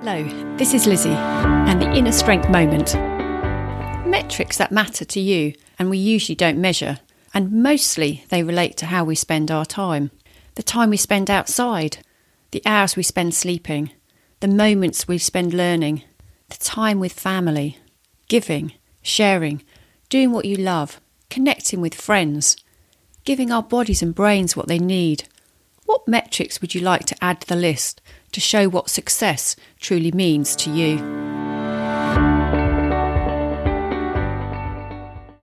Hello, this is Lizzie and the Inner Strength Moment. Metrics that matter to you and we usually don't measure, and mostly they relate to how we spend our time. The time we spend outside, the hours we spend sleeping, the moments we spend learning, the time with family, giving, sharing, doing what you love, connecting with friends, giving our bodies and brains what they need. What metrics would you like to add to the list to show what success truly means to you?